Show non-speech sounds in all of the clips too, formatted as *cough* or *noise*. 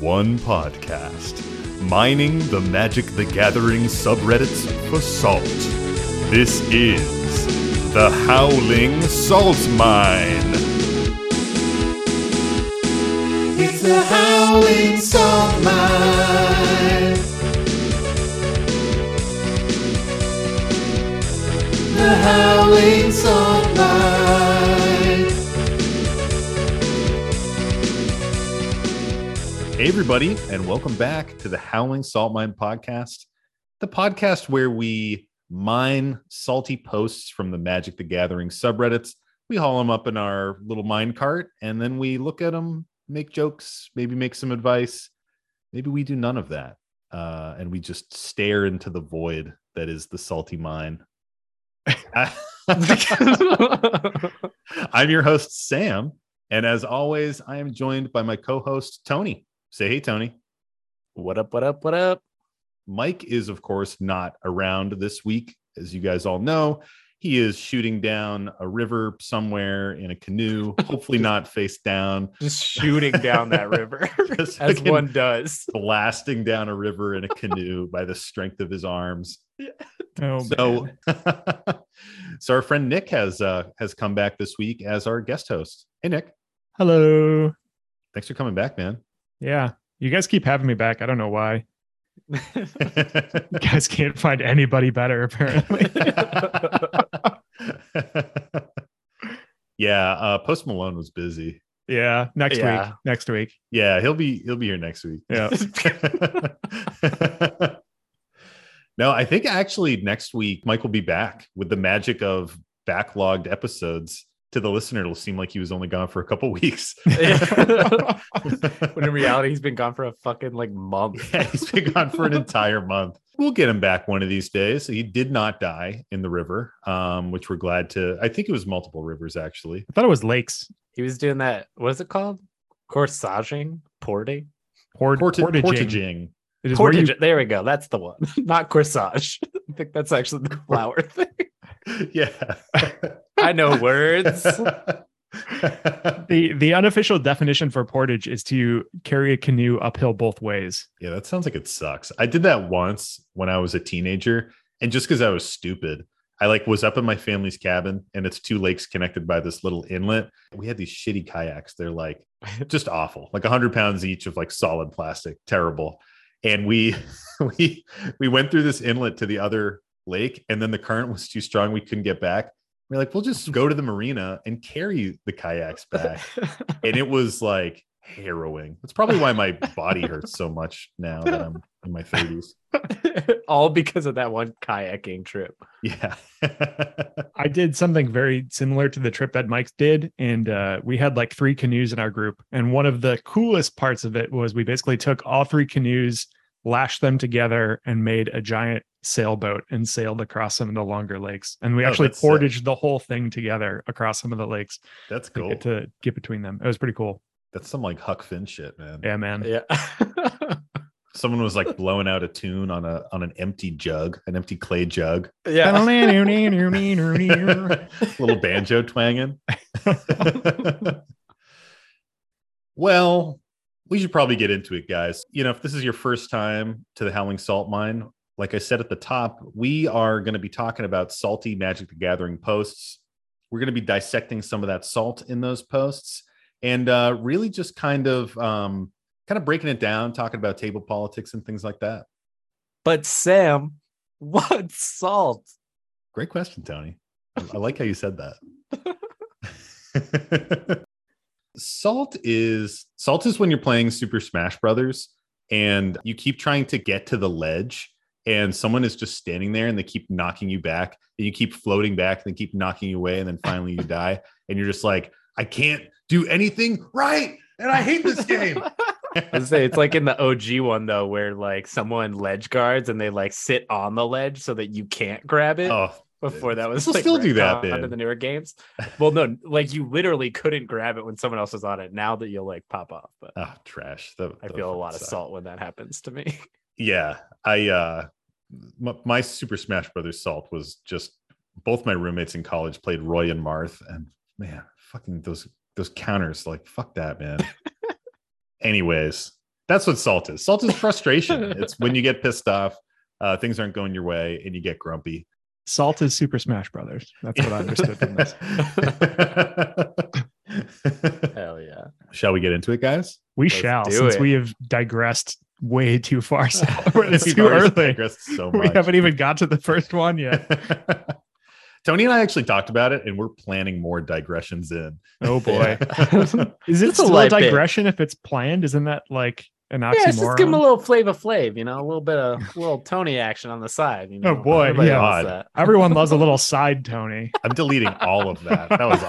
one podcast, mining the Magic the Gathering subreddits for salt. This is the Howling Salt Mine. It's the Howling Salt Mine. The Howling everybody, and welcome back to the Howling Salt Mine podcast, the podcast where we mine salty posts from the Magic the Gathering subreddits. We haul them up in our little mine cart, and then we look at them, make jokes, maybe make some advice. Maybe we do none of that, uh, and we just stare into the void that is the salty mine. *laughs* *laughs* I'm your host, Sam. And as always, I am joined by my co host, Tony. Say hey, Tony. What up, what up, what up? Mike is, of course, not around this week. As you guys all know, he is shooting down a river somewhere in a canoe, *laughs* hopefully not face down, Just shooting down that river *laughs* as fucking one does. blasting down a river in a canoe by the strength of his arms. Oh, So, *laughs* so our friend Nick has uh, has come back this week as our guest host. Hey, Nick, hello. thanks for coming back, man. Yeah, you guys keep having me back. I don't know why. You guys can't find anybody better, apparently. *laughs* yeah, uh, Post Malone was busy. yeah, next Yeah. week. Next week. Yeah, he'll be he'll be here next week. Yeah. *laughs* *laughs* no, I think actually next week Mike will be back with the magic of backlogged episodes. To the listener, it'll seem like he was only gone for a couple *laughs* weeks. *laughs* *laughs* when in reality, he's been gone for a fucking like month. Yeah, he's been gone for an entire month. We'll get him back one of these days. He did not die in the river, um, which we're glad to. I think it was multiple rivers actually. I thought it was lakes. He was doing that. What is it called? Corsaging? Porting? Port, Porta- portaging. portaging. It is where you, There we go. That's the one. Not corsage. I think that's actually the flower thing. Yeah. I know words. *laughs* the the unofficial definition for portage is to carry a canoe uphill both ways. Yeah, that sounds like it sucks. I did that once when I was a teenager, and just because I was stupid, I like was up in my family's cabin, and it's two lakes connected by this little inlet. We had these shitty kayaks. They're like *laughs* just awful, like hundred pounds each of like solid plastic, terrible. And we *laughs* we we went through this inlet to the other lake, and then the current was too strong. We couldn't get back. We're like, we'll just go to the marina and carry the kayaks *laughs* back and it was like harrowing. That's probably why my body hurts so much now that I'm in my 30s. *laughs* All because of that one kayaking trip. Yeah. *laughs* I did something very similar to the trip that Mike did, and uh, we had like three canoes in our group. And one of the coolest parts of it was we basically took all three canoes, lashed them together, and made a giant sailboat and sailed across some of the longer lakes. And we Oh, actually that's sick. portaged the whole thing together across some of the lakes That's to cool. get to get between them. It was pretty cool. That's some like Huck Finn shit, man. Yeah, man. Yeah. *laughs* Someone was like blowing out a tune on a on an empty jug, an empty clay jug, yeah. *laughs* *laughs* little banjo twanging. well, we should probably get into it, guys. You know, if this is your first time to the Howling Salt Mine, like I said at the top, we are going to be talking about salty Magic the Gathering posts. We're going to be dissecting some of that salt in those posts, and uh, really just kind of um, kind of breaking it down, talking about table politics and things like that. But Sam, *laughs* what's salt? Great question, Tony. I like how you said that. *laughs* *laughs* salt is salt is when you're playing Super Smash Brothers and you keep trying to get to the ledge and someone is just standing there and they keep knocking you back and you keep floating back and they keep knocking you away and then finally you die and you're just like I can't do anything right and I hate this game. *laughs* I say it's like in the OG one though, where like someone ledge guards and they like sit on the ledge so that you can't grab it. oh, Before that was like still do that, in the newer games. Well, no, like you literally couldn't grab it when someone else was on it. Now that you'll like pop off, but oh trash. That- I that feel a lot of salt when that happens to me. *laughs* yeah i uh my, my super smash brothers salt was just both my roommates in college played roy and marth and man fucking those those counters like fuck that man *laughs* anyways That's what salt is. Salt is frustration. it's when you get pissed off, uh, things aren't going your way, and you get grumpy. Salt is Super Smash Brothers. That's what I understood from this. *laughs* Hell yeah. Shall we get into it, guys? We Let's shall, since it. we have digressed way too far. *laughs* south. it's We've too already early. digressed So We much. haven't even got to the first one yet. *laughs* Tony and I actually talked about it, and we're planning more digressions in. Oh boy. Is it Just a still a light bit. digression if it's planned? Isn't that like an oxymoron? Yeah, just give him a little flavor flav, you know, a little bit of *laughs* a little Tony action on the side. You oh, know? Oh, boy, Everybody yeah. loves God. Everyone loves a little *laughs* side Tony. I'm deleting all of that. That was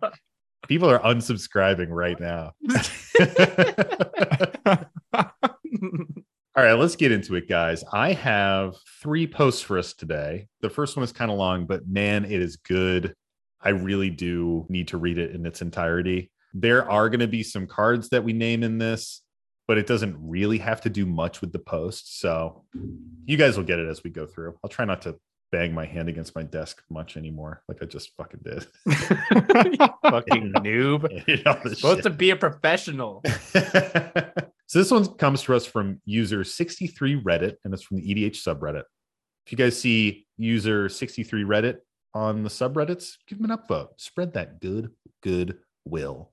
awful. *laughs* People are unsubscribing right now. All right, let's get into it, guys. I have three posts for us today. The first one is kind of long, but man, it is good. I really do need to read it in its entirety. There are going to be some cards that we name in this, but it doesn't really have to do much with the post. So you guys will get it as we go through. I'll try not to bang my hand against my desk much anymore, like I just fucking did. *laughs* *laughs* Fucking *laughs* noob. You know, this Supposed shit. to be a professional. so this one comes to us from user 63 Reddit, and it's from the EDH subreddit. If you guys see user 63 Reddit on the subreddits, give them an upvote. Spread that good, good will.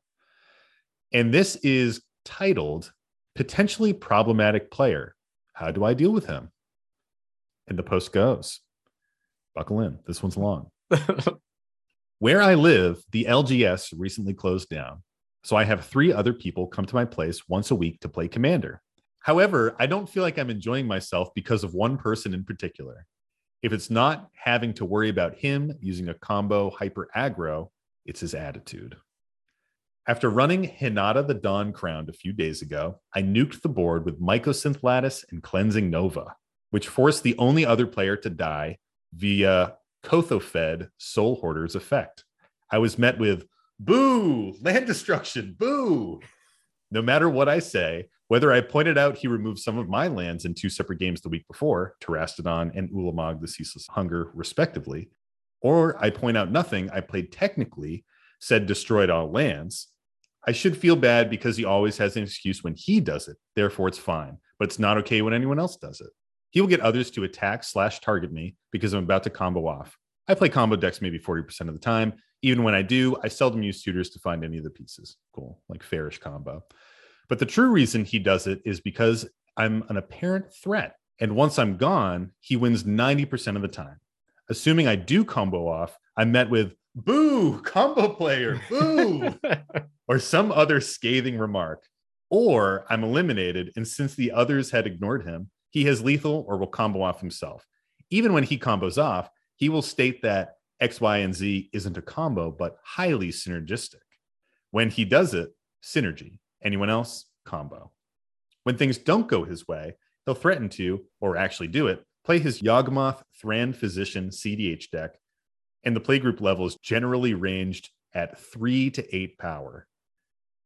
And this is titled Potentially Problematic Player. How do I deal with him? And the post goes, buckle in. This one's long. *laughs* Where I live, the LGS recently closed down. So I have three other people come to my place once a week to play Commander. However, I don't feel like I'm enjoying myself because of one person in particular. If it's not having to worry about him using a combo hyper aggro, it's his attitude. After running Hinata the Dawn Crowned a few days ago, I nuked the board with Mycosynth Lattice and Cleansing Nova, which forced the only other player to die via Kothophed Soul Hoarder's effect. I was met with boo, land destruction, boo. No matter what I say, whether I pointed out he removed some of my lands in two separate games the week before, Terastodon and Ulamog the Ceaseless Hunger, respectively, or I point out nothing, I played technically, said destroyed all lands, I should feel bad because he always has an excuse when he does it. Therefore, it's fine, but it's not okay when anyone else does it. He will get others to attack slash target me because I'm about to combo off. I play combo decks maybe 40% of the time. Even when I do, I seldom use tutors to find any of the pieces. Cool, like fairish combo. But the true reason he does it is because I'm an apparent threat. And once I'm gone, he wins 90% of the time. Assuming I do combo off, I'm met with boo, combo player, boo, *laughs* or some other scathing remark. Or I'm eliminated. And since the others had ignored him, he has lethal or will combo off himself. Even when he combos off, he will state that X, Y, and Z isn't a combo, but highly synergistic. When he does it, synergy. Anyone else, combo. When things don't go his way, he'll threaten to, or actually do it, play his Yawgmoth Thran Physician CDH deck, and the playgroup levels generally ranged at three to eight power.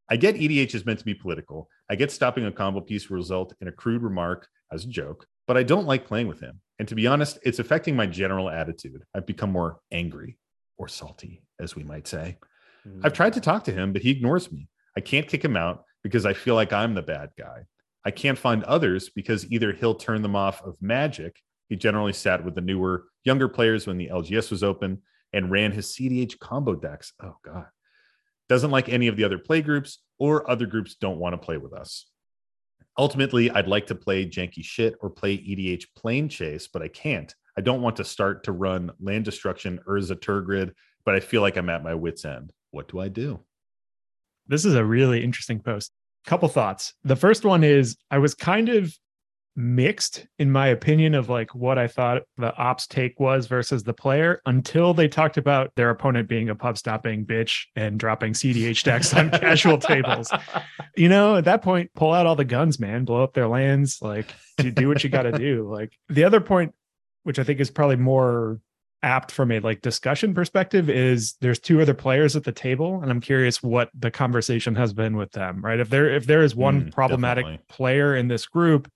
I get EDH is meant to be political. I get stopping a combo piece will result in a crude remark as a joke, but I don't like playing with him. And to be honest, it's affecting my general attitude. I've become more angry or salty, as we might say. Hmm. I've tried to talk to him, but he ignores me. I can't kick him out because I feel like I'm the bad guy. I can't find others because either he'll turn them off of magic. He generally sat with the newer, younger players when the LGS was open and ran his CDH combo decks. Oh, God. Doesn't like any of the other play groups, or other groups don't want to play with us. Ultimately, I'd like to play janky shit or play EDH plane chase, but I can't. I don't want to start to run land destruction Urza Tergrid, but I feel like I'm at my wits' end. What do I do? This is a really interesting post. Couple thoughts. The first one is I was kind of mixed in my opinion of like what I thought the ops take was versus the player until they talked about their opponent being a pub stomping bitch and dropping CDH decks on *laughs* casual tables. You know, at that point, pull out all the guns, man, blow up their lands, like do, do what you got to do. *laughs* Like the other point, which I think is probably more apt from a like discussion perspective is there's two other players at the table and i'm curious what the conversation has been with them right if there if there is one Mm, problematic definitely. player in this group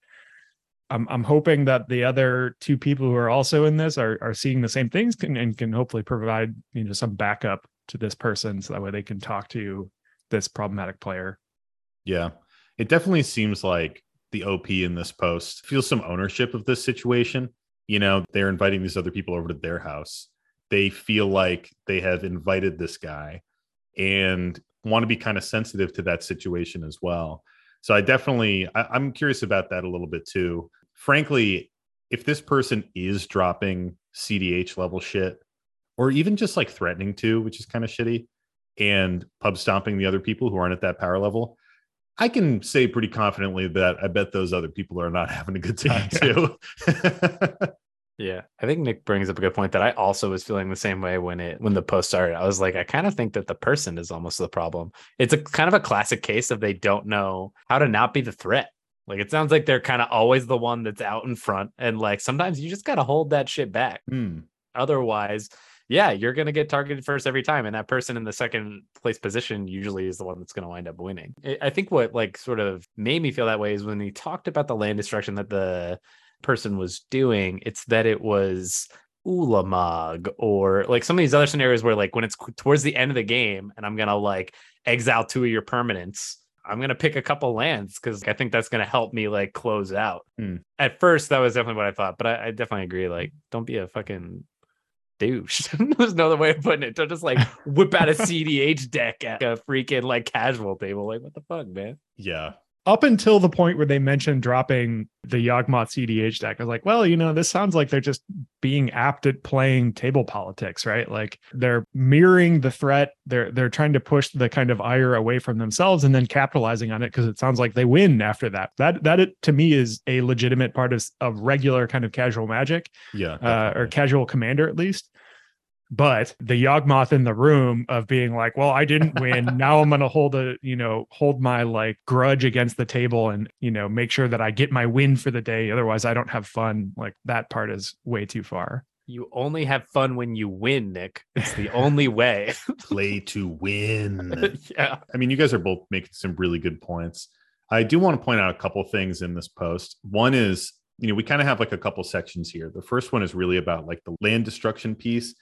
i'm i'm hoping that the other two people who are also in this are are seeing the same things can, and can hopefully provide you know some backup to this person so that way they can talk to this problematic player Yeah. It definitely seems like the OP in this post feels some ownership of this situation. You know, they're inviting these other people over to their house. They feel like they have invited this guy and want to be kind of sensitive to that situation as well. So I definitely, I, I'm curious about that a little bit too. Frankly, if this person is dropping CDH level shit, or even just like threatening to, which is kind of shitty, and pub stomping the other people who aren't at that power level, I can say pretty confidently that I bet those other people are not *laughs* having a good time *laughs* too. *laughs* Yeah, I think Nick brings up a good point that I also was feeling the same way when it when the post started. I was like, I kind of think that the person is almost the problem. It's a kind of a classic case of they don't know how to not be the threat. Like it sounds like they're kind of always the one that's out in front, and like sometimes you just gotta hold that shit back. Hmm. Otherwise, yeah, you're gonna get targeted first every time, and that person in the second place position usually is the one that's gonna wind up winning. I- I think what like sort of made me feel that way is when he talked about the land destruction that the person was doing. It's that it was Ulamog or like some of these other scenarios where like when it's towards the end of the game and I'm gonna like exile two of your permanents. I'm gonna pick a couple lands because I think that's gonna help me like close out. Hmm. At first, that was definitely what I thought, but I, I definitely agree. Like, don't be a fucking douche. *laughs* There's no other way of putting it. Don't just like whip out a *laughs* CDH deck at a freaking like casual table. Like, what the fuck, man? yeah. Up until the point where they mentioned dropping the Yawgmoth CDH deck, I was like, well, you know, this sounds like they're just being apt at playing table politics, right? Like they're mirroring the threat. They're they're trying to push the kind of ire away from themselves and then capitalizing on it because it sounds like they win after that. That that it, to me is a legitimate part of, of regular kind of casual magic Yeah. uh, or casual commander at least. But the Yawgmoth in the room of being like, well, I didn't *laughs* win. now I'm gonna hold a, you know, hold my like grudge against the table and you know make sure that I get my win for the day. Otherwise, I don't have fun. Like that part is way too far. You only have fun when you win, Nick. It's the only *laughs* way. play to win. *laughs* yeah. I mean, you guys are both making some really good points. I do want to point out a couple things in this post. One is, you know, we kind of have like a couple sections here. The first one is really about like the land destruction piece.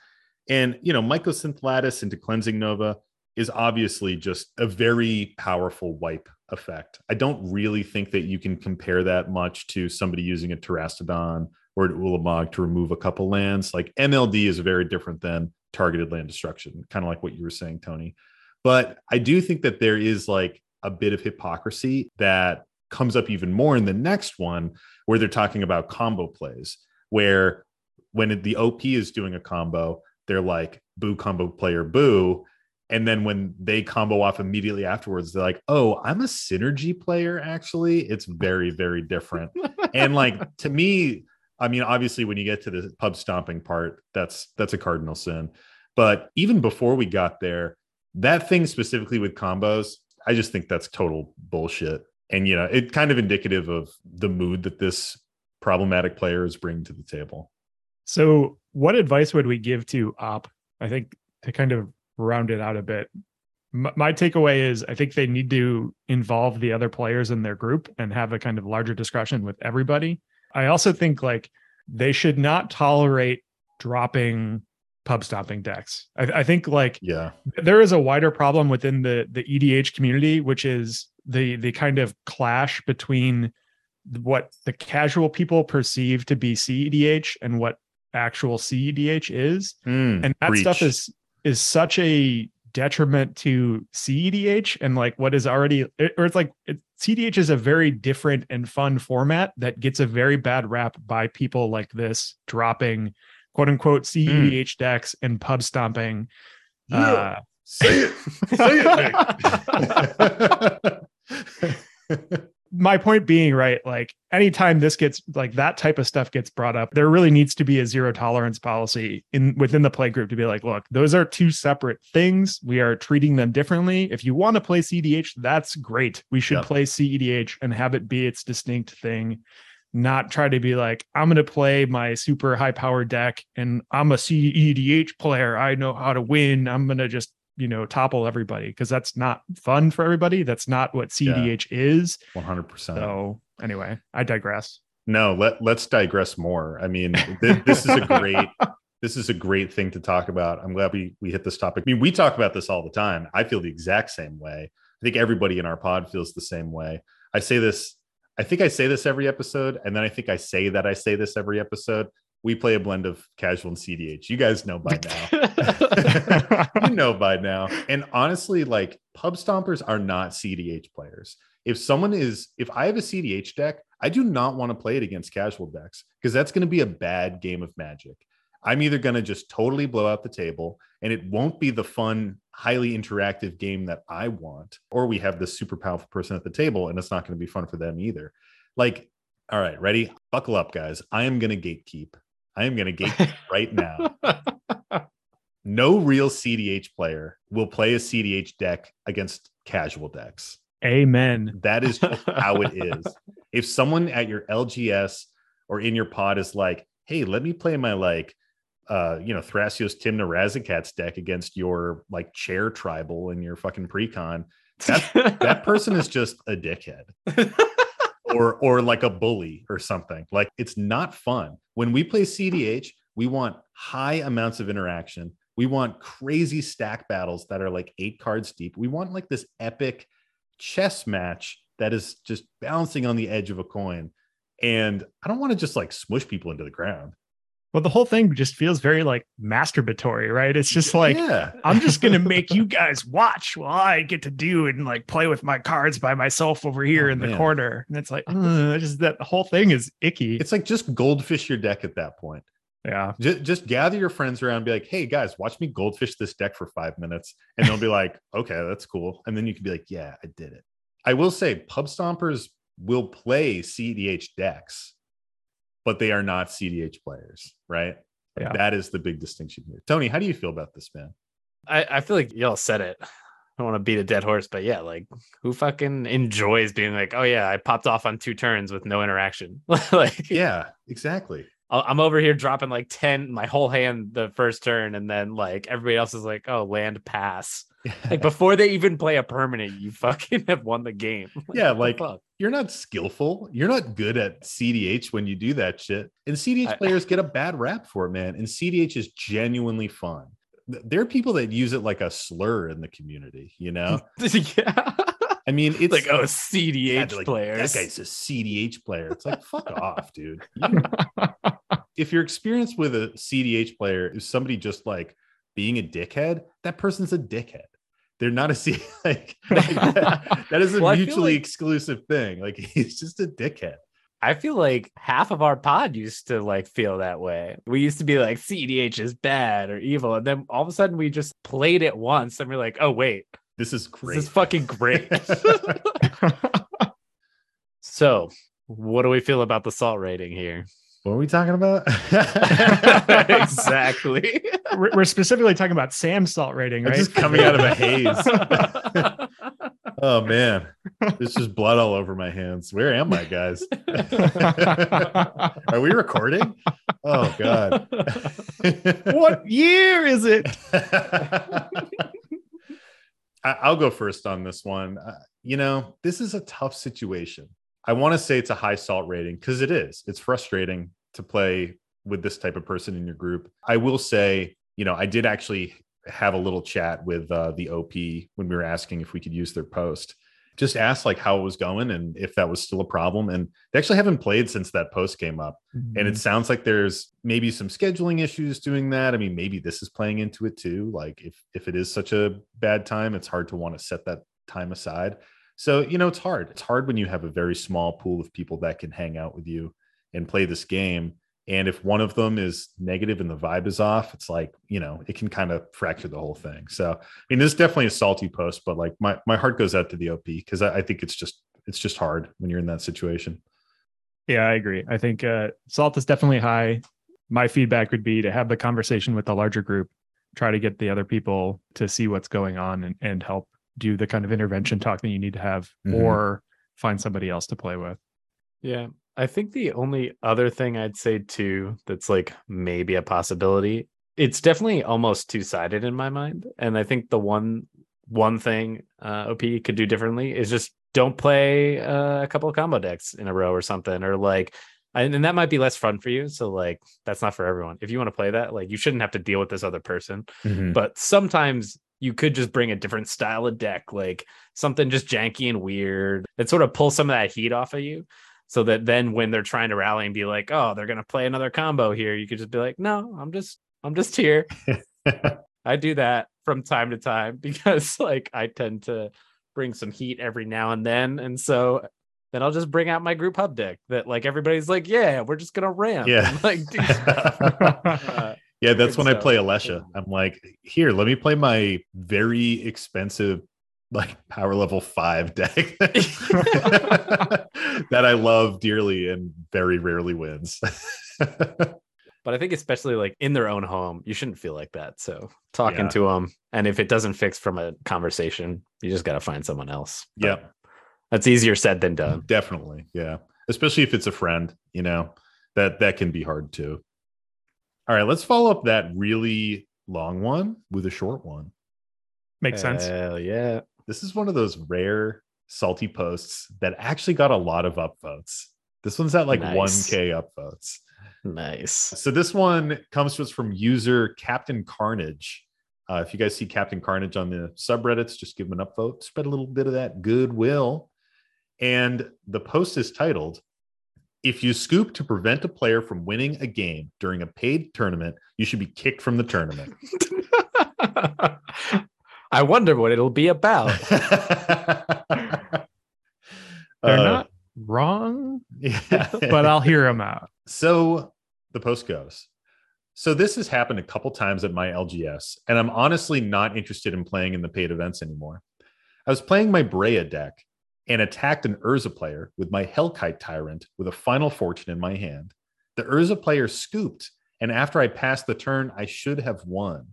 And, you know, Mycosynth Lattice into Cleansing Nova is obviously just a very powerful wipe effect. I don't really think that you can compare that much to somebody using a Terastodon or an Ulamog to remove a couple lands. Like MLD is very different than targeted land destruction, kind of like what you were saying, Tony. But I do think that there is like a bit of hypocrisy that comes up even more in the next one, where they're talking about combo plays, where when the OP is doing a combo, they're like, boo combo player, boo. And then when they combo off immediately afterwards, they're like, oh, I'm a synergy player, actually. It's very, very different. and like *laughs* to me, I mean, obviously, when you get to the pub stomping part, that's that's a cardinal sin. But even before we got there, that thing specifically with combos, I just think that's total bullshit. And you know, it kind of indicative of the mood that this problematic player is bringing to the table. So, what advice would we give to Op? I think to kind of round it out a bit. M- my takeaway is I think they need to involve the other players in their group and have a kind of larger discussion with everybody. I also think like they should not tolerate dropping pub stomping decks. I, I think like Yeah. there is a wider problem within the the EDH community, which is the the kind of clash between what the casual people perceive to be CEDH and what actual CEDH is, Mm, and that stuff is is such a detriment to CEDH and like what is already or it's like it, CEDH is a very different and fun format that gets a very bad rap by people like this dropping quote unquote CEDH decks and pub stomping. Uh, Say it. Say it, Nick. *laughs* *laughs* *laughs* my point being right like anytime this gets like that type of stuff gets brought up there really needs to be a zero tolerance policy in within the play group to be like look those are two separate things. We are treating them differently. If you want to play cdh that's great. We should Yep. play cedh and have it be its distinct thing not try to be like i'm going to play my super high power deck and i'm a cedh player. I know how to win. I'm going to just you know topple everybody because that's not fun for everybody that's not what cdh is 100%. so anyway, I digress. No, let let's digress more. I mean, th- this is a great *laughs* this is a great thing to talk about. I'm glad we we hit this topic. I mean, we talk about this all the time. I feel the exact same way. I think everybody in our pod feels the same way. I say this, I think I say this every episode, and then I think I say that I say this every episode. We play a blend of casual and CDH. You guys know by now. *laughs* you know by now. And honestly, like pub stompers are not CDH players. If someone is, if I have a CDH deck, I do not want to play it against casual decks because that's going to be a bad game of magic. I'm either going to just totally blow out the table and it won't be the fun, highly interactive game that I want, or we have this super powerful person at the table and it's not going to be fun for them either. Like, all right, ready? Buckle up, guys. I am going to gatekeep. I am going *laughs* to gatekeep right now. No real CDH player will play a CDH deck against casual decks. Amen. That is how it *laughs* is. If someone at your LGS or in your pod is like, hey, let me play my like uh, you know, Thrasios Tymna Razakat's deck against your like chair tribal in your fucking precon, that that *laughs* person is just a dickhead. or or like a bully or something. Like it's not fun. When we play CDH, we want high amounts of interaction. We want crazy stack battles that are like eight cards deep. We want like this epic chess match that is just bouncing on the edge of a coin. And I don't want to just like smush people into the ground. Well, the whole thing just feels very like masturbatory, right? It's just like yeah, I'm just gonna make you guys watch while I get to do and like play with my cards by myself over here Oh, in the man. corner. And it's like, uh, just that whole thing is icky. it's like just goldfish your deck at that point. yeah. Just, just gather your friends around and be like, hey guys, watch me goldfish this deck for five minutes. And they'll be *laughs* like, okay, that's cool. And then you can be like, yeah, I did it. I will say pub stompers will play CDH decks, but they are not CDH players, right? Yeah. That is the big distinction here. Tony, how do you feel about this, man? I, I feel like y'all said it. I don't want to beat a dead horse, but yeah, like who fucking enjoys being like, oh yeah, I popped off on two turns with no interaction. *laughs* like Yeah, exactly. I'm over here dropping like 10, my whole hand the first turn, and then like everybody else is like, oh, land pass. *laughs* Like before they even play a permanent, you fucking *laughs* have won the game. *laughs* Yeah, like-? You're not skillful. You're not good at CDH when you do that shit. And CDH I- players get a bad rap for it, man. And CDH is genuinely fun. There are people that use it like a slur in the community, you know? yeah. I mean, it's like, oh, CDH they're like, players. That guy's a CDH player. It's like, fuck off, dude. You- if your experience with a CDH player is somebody just like being a dickhead, that person's a dickhead. They're not a C *laughs* like, *laughs* like that, that is a Well, mutually like- exclusive thing. Like *laughs* he's just a dickhead. I feel like half of our pod used to like feel that way. We used to be like CDH is bad or evil, and then all of a sudden we just played it once, and we're like, oh wait, This is great. this is fucking great. so, what do we feel about the salt rating here? What are we talking about? *laughs* exactly. *laughs* we're, we're specifically talking about Sam salt rating, I'm right? just coming out of a haze. *laughs* oh man, there's just blood all over my hands. Where am I, guys? Are we recording? Oh god. what year is it? I- I'll go first on this one. Uh, you know, this is a tough situation. I want to say it's a high salt rating because it is. It's frustrating to play with this type of person in your group. I will say, you know, I did actually have a little chat with uh, the OP when we were asking if we could use their post. Just asked like how it was going and if that was still a problem. And they actually haven't played since that post came up and it sounds like there's maybe some scheduling issues doing that i mean maybe this is playing into it too like if if it is such a bad time it's hard to want to set that time aside so you know it's hard it's hard when you have a very small pool of people that can hang out with you and play this game and if one of them is negative and the vibe is off it's like you know it can kind of fracture the whole thing so i mean this is definitely a salty post but like my, my heart goes out to the op because I, I think it's just it's just hard when you're in that situation Yeah, I agree. I think uh, salt is definitely high. My feedback would be to have the conversation with the larger group, try to get the other people to see what's going on and, and help do the kind of intervention talk that you need to have Mhm. or find somebody else to play with. Yeah. I think the only other thing I'd say too that's like maybe a possibility, it's definitely almost two-sided in my mind. And I think the one one thing uh OP could do differently is just don't play uh, a couple of combo decks in a row or something or like and, and that might be less fun for you. So like that's not for everyone. If you want to play that, like you shouldn't have to deal with this other person. Mhm. But sometimes you could just bring a different style of deck, like something just janky and weird that sort of pull some of that heat off of you. So that then when they're trying to rally and be like, oh, they're gonna play another combo here, you could just be like, no, I'm just I'm just here. *laughs* I do that from time to time *laughs* because like I tend to bring some heat every now and then. And so then I'll just bring out my group hug deck that like everybody's like, yeah, we're just gonna ramp Yeah. *laughs* and like do stuff. Uh, Yeah, that's when I play stuff. Alesha. I'm like, here, let me play my very expensive, like power level five deck *laughs* that I love dearly and very rarely wins. *laughs* but I think especially like in their own home, you shouldn't feel like that. So talking Yeah. to them, and if it doesn't fix from a conversation, you just got to find someone else. Yeah, that's easier said than done. definitely. Yeah, especially if it's a friend. You know that that can be hard too. All right, let's follow up that really long one with a short one. Makes sense. Hell yeah. This is one of those rare salty posts that actually got a lot of upvotes. This one's at like Nice. 1k upvotes. Nice. So this one comes to us from user Captain Carnage. Uh, if you guys see Captain Carnage on the subreddits, just give him an upvote, spread a little bit of that goodwill. And the post is titled, If you scoop to prevent a player from winning a game during a paid tournament, you should be kicked from the tournament. *laughs* I wonder what it'll be about. *laughs* They're Uh, not wrong, yeah. but I'll hear them out. So the post goes. So this has happened a couple times at my LGS, and I'm honestly not interested in playing in the paid events anymore. I was playing my Breya deck and attacked an Urza player with my Hellkite Tyrant with a Final Fortune in my hand. The Urza player scooped, and after I passed the turn, I should have won.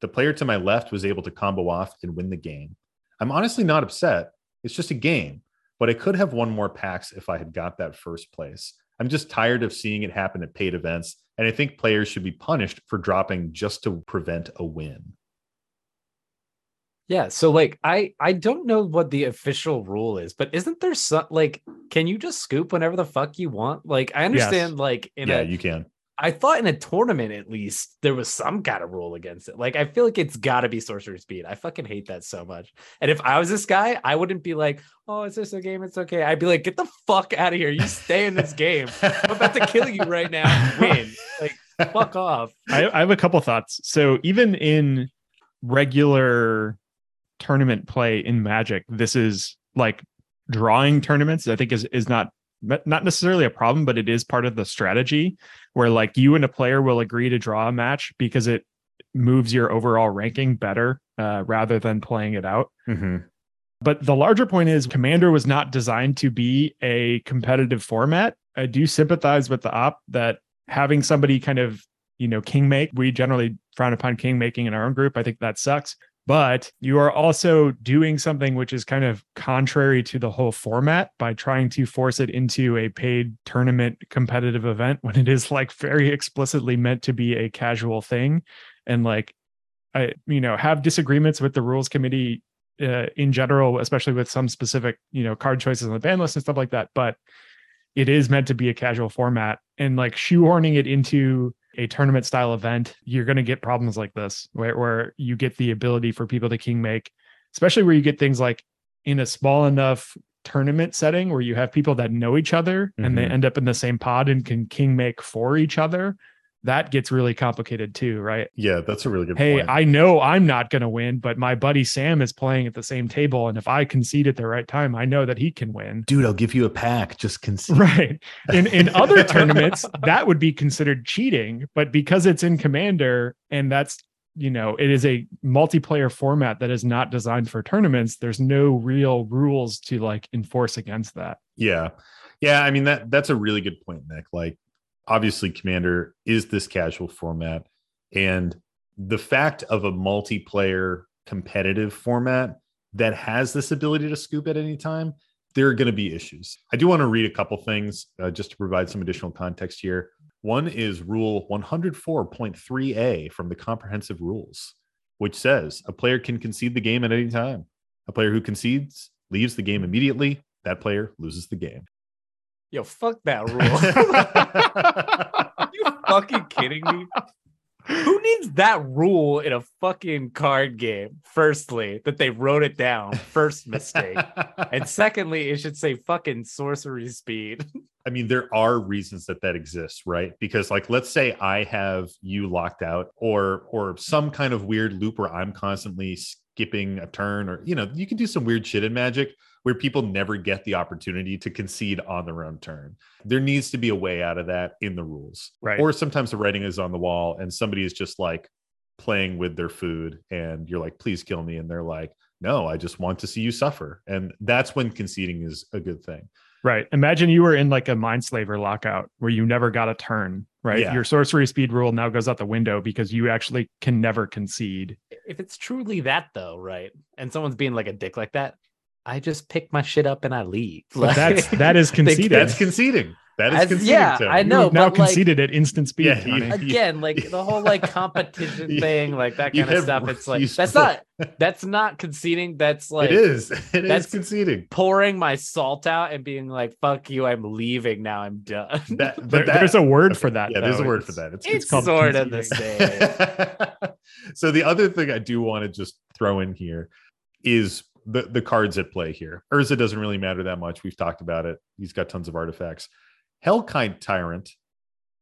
The player to my left was able to combo off and win the game. I'm honestly not upset. It's just a game, but I could have won more packs if I had got that first place. I'm just tired of seeing it happen at paid events, and I think players should be punished for dropping just to prevent a win. Yeah, so like I I don't know what the official rule is, but isn't there some like can you just scoop whenever the fuck you want? Like I understand like in yeah, a you can. I thought in a tournament at least there was some kind of rule against it. Like I feel like it's got to be sorcerer speed. I fucking hate that so much. And if I was this guy, I wouldn't be like, "Oh, it's just a game. It's okay." I'd be like, "Get the fuck out of here. You stay in this game. I'm about to kill you right now. Win. Like fuck *laughs* off." I, I have a couple thoughts. So even in regular tournament play in Magic, this is like drawing tournaments. I think is is not not necessarily a problem, but it is part of the strategy where like you and a player will agree to draw a match because it moves your overall ranking better uh, rather than playing it out. Mhm. But the larger point is Commander was not designed to be a competitive format. I do sympathize with the op that having somebody kind of, you know, king make, we generally frown upon king making in our own group. I think that sucks. But you are also doing something which is kind of contrary to the whole format by trying to force it into a paid tournament competitive event when it is like very explicitly meant to be a casual thing. And like, I, you know, have disagreements with the rules committee uh, in general, especially with some specific, you know, card choices on the ban list and stuff like that. But it is meant to be a casual format, and like shoehorning it into a tournament style event, you're going to get problems like this, where where you get the ability for people to king make, especially where you get things like in a small enough tournament setting where you have people that know each other and they Mhm. end up in the same pod and can king make for each other. That gets really complicated too, right? Yeah, that's a really good point. hey, point. I know I'm not going to win, but my buddy Sam is playing at the same table. And if I concede at the right time, I know that he can win. Dude, I'll give you a pack. Just concede. Right. In in other *laughs* tournaments, that would be considered cheating, but because it's in Commander and that's you know, it is a multiplayer format that is not designed for tournaments. There's no real rules to like enforce against that. Yeah. Yeah. I mean, that that's a really good point, Nick. Like, obviously, Commander is this casual format. And the fact of a multiplayer competitive format that has this ability to scoop at any time, there are going to be issues. I do want to read a couple things uh, just to provide some additional context here. One is Rule 104.3a from the Comprehensive Rules, which says a player can concede the game at any time. A player who concedes leaves the game immediately. That player loses the game. Yo, fuck that rule. Are *laughs* you fucking kidding me? Who needs that rule in a fucking card game? Firstly, that they wrote it down. First mistake. *laughs* And secondly, it should say fucking sorcery speed. I mean, there are reasons that that exists, right? Because, like, let's say I have you locked out, or or some kind of weird loop where I'm constantly skipping a turn, or you know, you can do some weird shit in Magic where people never get the opportunity to concede on their own turn. There needs to be a way out of that in the rules, Right. Or sometimes the writing is on the wall, and somebody is just like playing with their food, and you're like, "Please kill me," and they're like, "No, I just want to see you suffer," and that's when conceding is a good thing. Right. Imagine you were in like a Mindslaver lockout where you never got a turn, right? Yeah. Your sorcery speed rule now goes out the window because you actually can never concede. If it's truly that though, right? And someone's being like a dick like that, I just pick my shit up and I leave. *laughs* But that's that is *laughs* They- conceded. That's conceding. That is As- conceding. yeah, Tony. I know, have now but, like- conceded at instant speed. Yeah, you- again like the whole like *laughs* competition You- thing like that kind of stuff it's like that's to- not that's not conceding that's like it is. It is that's- conceding. pouring my salt out and being like fuck you i'm leaving now i'm done That, but There- that- there's a word for that. Yeah, there's a though. word for that. It's, it's, called sort of the same so the other thing I do want to just throw in here is the the cards at play here. Urza doesn't really matter that much. We've talked about it. He's got tons of artifacts. Hellkite Tyrant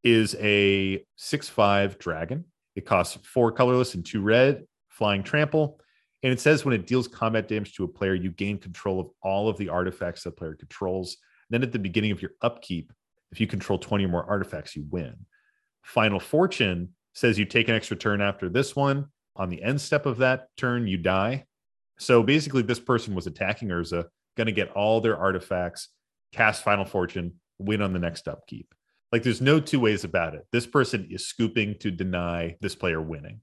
is a six five dragon. It costs four colorless and two red, flying trample. And it says when it deals combat damage to a player, you gain control of all of the artifacts that player controls. Then at the beginning of your upkeep, if you control 20 or more artifacts, you win. Final Fortune says you take an extra turn after this one. On the end step of that turn, you die. So basically, this person was attacking Urza, going to get all their artifacts, cast Final Fortune, win on the next upkeep. Like there's no two ways about it. This person is scooping to deny this player winning.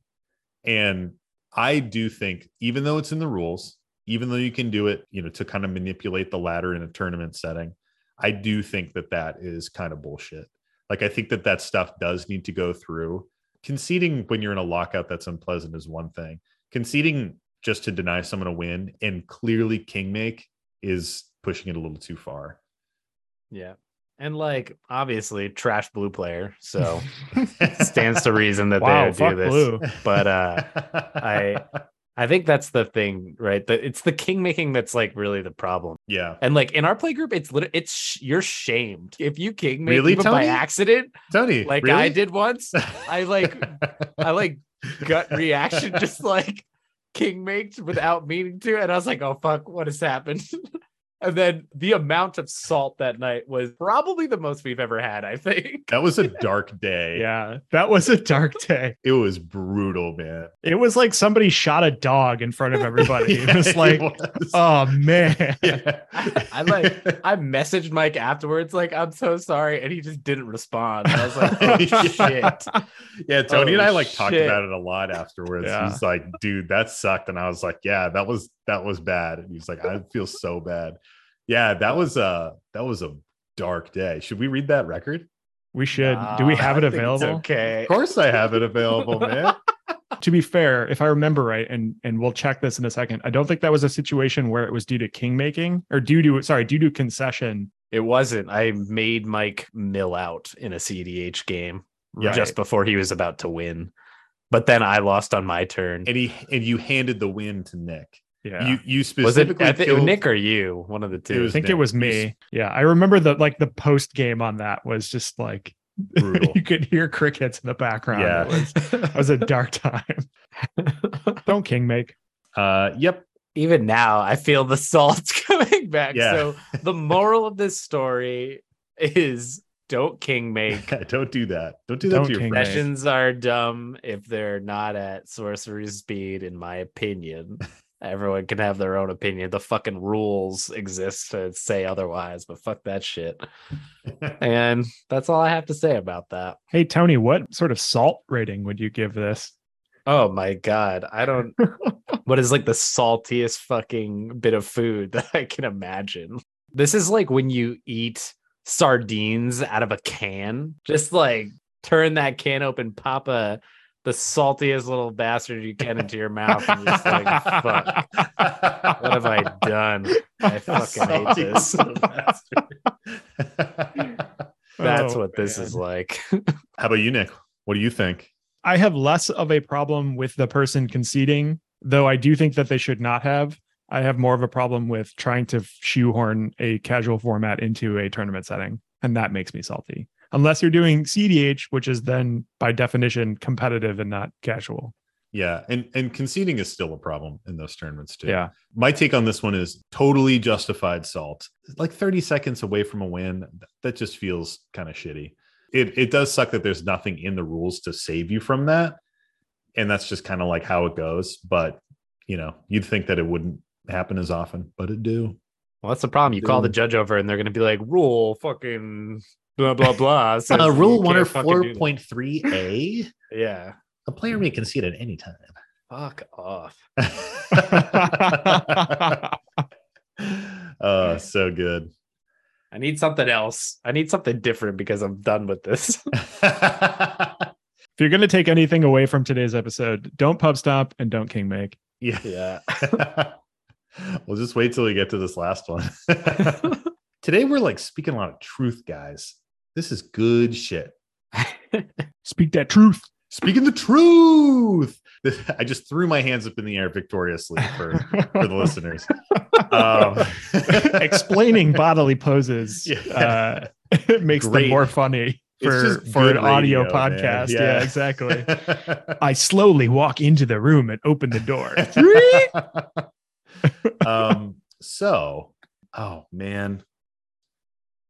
And I do think, even though it's in the rules, even though you can do it, you know, to kind of manipulate the ladder in a tournament setting, I do think that that is kind of bullshit. Like, I think that that stuff does need to go through. Conceding when you're in a lockout that's unpleasant is one thing. Conceding just to deny someone a win and clearly king make is pushing it a little too far. yeah and like obviously trash blue player so *laughs* stands to reason that Wow, they do this blue. but uh I- i think that's the thing right that it's the king making that's like really the problem yeah, And like in our play group, it's lit- it's sh- you're shamed if you king make Really, by accident, Tony, like really? I did once. I like I like gut *laughs* reaction, just like king makes without meaning to, and I was like, oh fuck, what has happened? *laughs* and then the amount of salt that night was probably the most we've ever had. I think. that was a *laughs* dark day. Yeah, that was a dark *laughs* day. It was brutal, man. It was like somebody shot a dog in front of everybody. *laughs* it Yeah, was like, was. oh man. yeah. I like I messaged Mike afterwards, like I'm so sorry, and he just didn't respond. I was like, oh shit. Yeah, Tony and Oh, I like talked oh, about it a lot afterwards. Yeah. He's like, dude, that sucked. And I was like, yeah, that was that was bad. And he's like, I feel so bad. Yeah, that was a that was a dark day. Should we read that record? We should. Do we have it I think it's available? Okay. Of course I have it available, *laughs* man. To be fair, if I remember right, and and we'll check this in a second, I don't think that was a situation where it was due to king making or due to sorry, due to concession. It wasn't. I made Mike mill out in a CDH game Yeah. just before he was about to win. But then I lost on my turn. And he and you handed the win to Nick. Yeah. You you was it specifically I think, killed Nick or you? One of the two. I think Nick. it was me. Yeah. I remember the like the post game on that was just like Brutal. *laughs* you could hear crickets in the background. Yeah. It was, it was a dark time. *laughs* Don't king make. Uh yep. Even now, I feel the salt *laughs* coming back. Yeah. So the moral of this story is don't king make. Don't do that. Don't do that Don't to your king friends. make. Sessions are dumb if they're not at sorcery speed, in my opinion. Everyone can have their own opinion. The fucking rules exist to say otherwise, but fuck that shit. *laughs* And that's all I have to say about that. Hey Tony, what sort of salt rating would you give this? Oh my god. I don't *laughs* what is like the saltiest fucking bit of food *laughs* that I can imagine. This is like when you eat sardines out of a can. Just like turn that can open, pop a the saltiest little bastard you can into your mouth, and you're just like, fuck, *laughs* what have I done? I fucking hate this. *laughs* That's Oh, what this is like. How about you, Nick? What do you think? I have less of a problem with the person conceding, though I do think that they should not have. I have more of a problem with trying to shoehorn a casual format into a tournament setting, and that makes me salty. Unless you're doing cEDH, which is then by definition competitive and not casual. Yeah, and and conceding is still a problem in those tournaments too. Yeah. My take on this one is totally justified salt. Like 30 seconds away from a win, that just feels kind of shitty. It it does suck that there's nothing in the rules to save you from that. And that's just kind of like how it goes, but you know, you'd think that it wouldn't happen as often, but it do. Well, that's the problem. You call the judge over, and they're going to be like, "Rule fucking blah blah blah." *laughs* says Uh, rule one or four point three a. Yeah, a player may concede at any time. fuck off. uh *laughs* *laughs* so good. I need something else. I need something different because I'm done with this. If you're going to take anything away from today's episode, don't pub stomp and don't king make. yeah. yeah. we'll just wait till we get to this last one. Today we're like speaking a lot of truth, guys. This is good shit. *laughs* Speak that truth. Speaking the truth. *laughs* I just threw my hands up in the air victoriously for, for the listeners. Um, *laughs* Explaining bodily poses Yeah. uh, makes Great. them more funny for, for an audio radio, man. podcast. Yeah. exactly. I slowly walk into the room and open the door. um, so, oh man,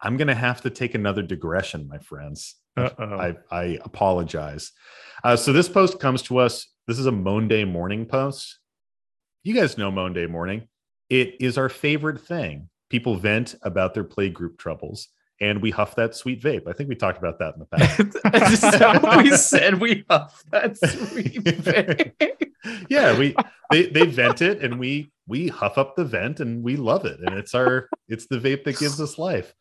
I'm gonna have to take another digression, my friends. I, I apologize. Uh, so this post comes to us. This is a Monday morning post. You guys know Monday morning. It is our favorite thing. People vent about their play group troubles, and we huff that sweet vape. I think we talked about that in the *laughs* past. We *laughs* said we huff that sweet vape. yeah, we they they vent it and we we huff up the vent and we love it. And it's our it's the vape that gives us life.